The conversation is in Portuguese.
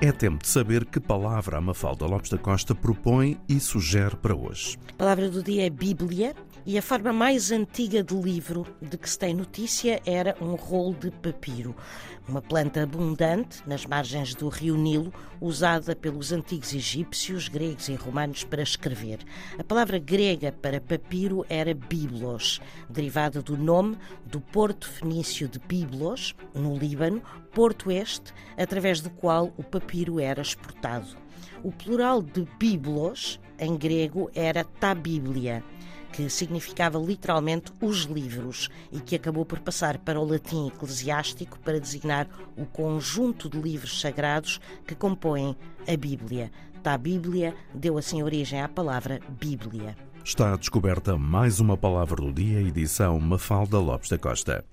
É tempo de saber que palavra a Mafalda Lopes da Costa propõe e sugere para hoje. A palavra do dia é Bíblia e a forma mais antiga de livro de que se tem notícia era um rolo de papiro, uma planta abundante nas margens do rio Nilo, usada pelos antigos egípcios, gregos e romanos para escrever. A palavra grega para papiro era biblos, derivada do nome do porto fenício de Biblos, no Líbano, porto este, através do qual o papiro era exportado. O plural de biblos, em grego, era tabíblia que significava literalmente os livros e que acabou por passar para o latim eclesiástico para designar o conjunto de livros sagrados que compõem a Bíblia. Da Bíblia deu assim origem à palavra Bíblia. Está descoberta mais uma palavra do dia, edição Mafalda Lopes da Costa.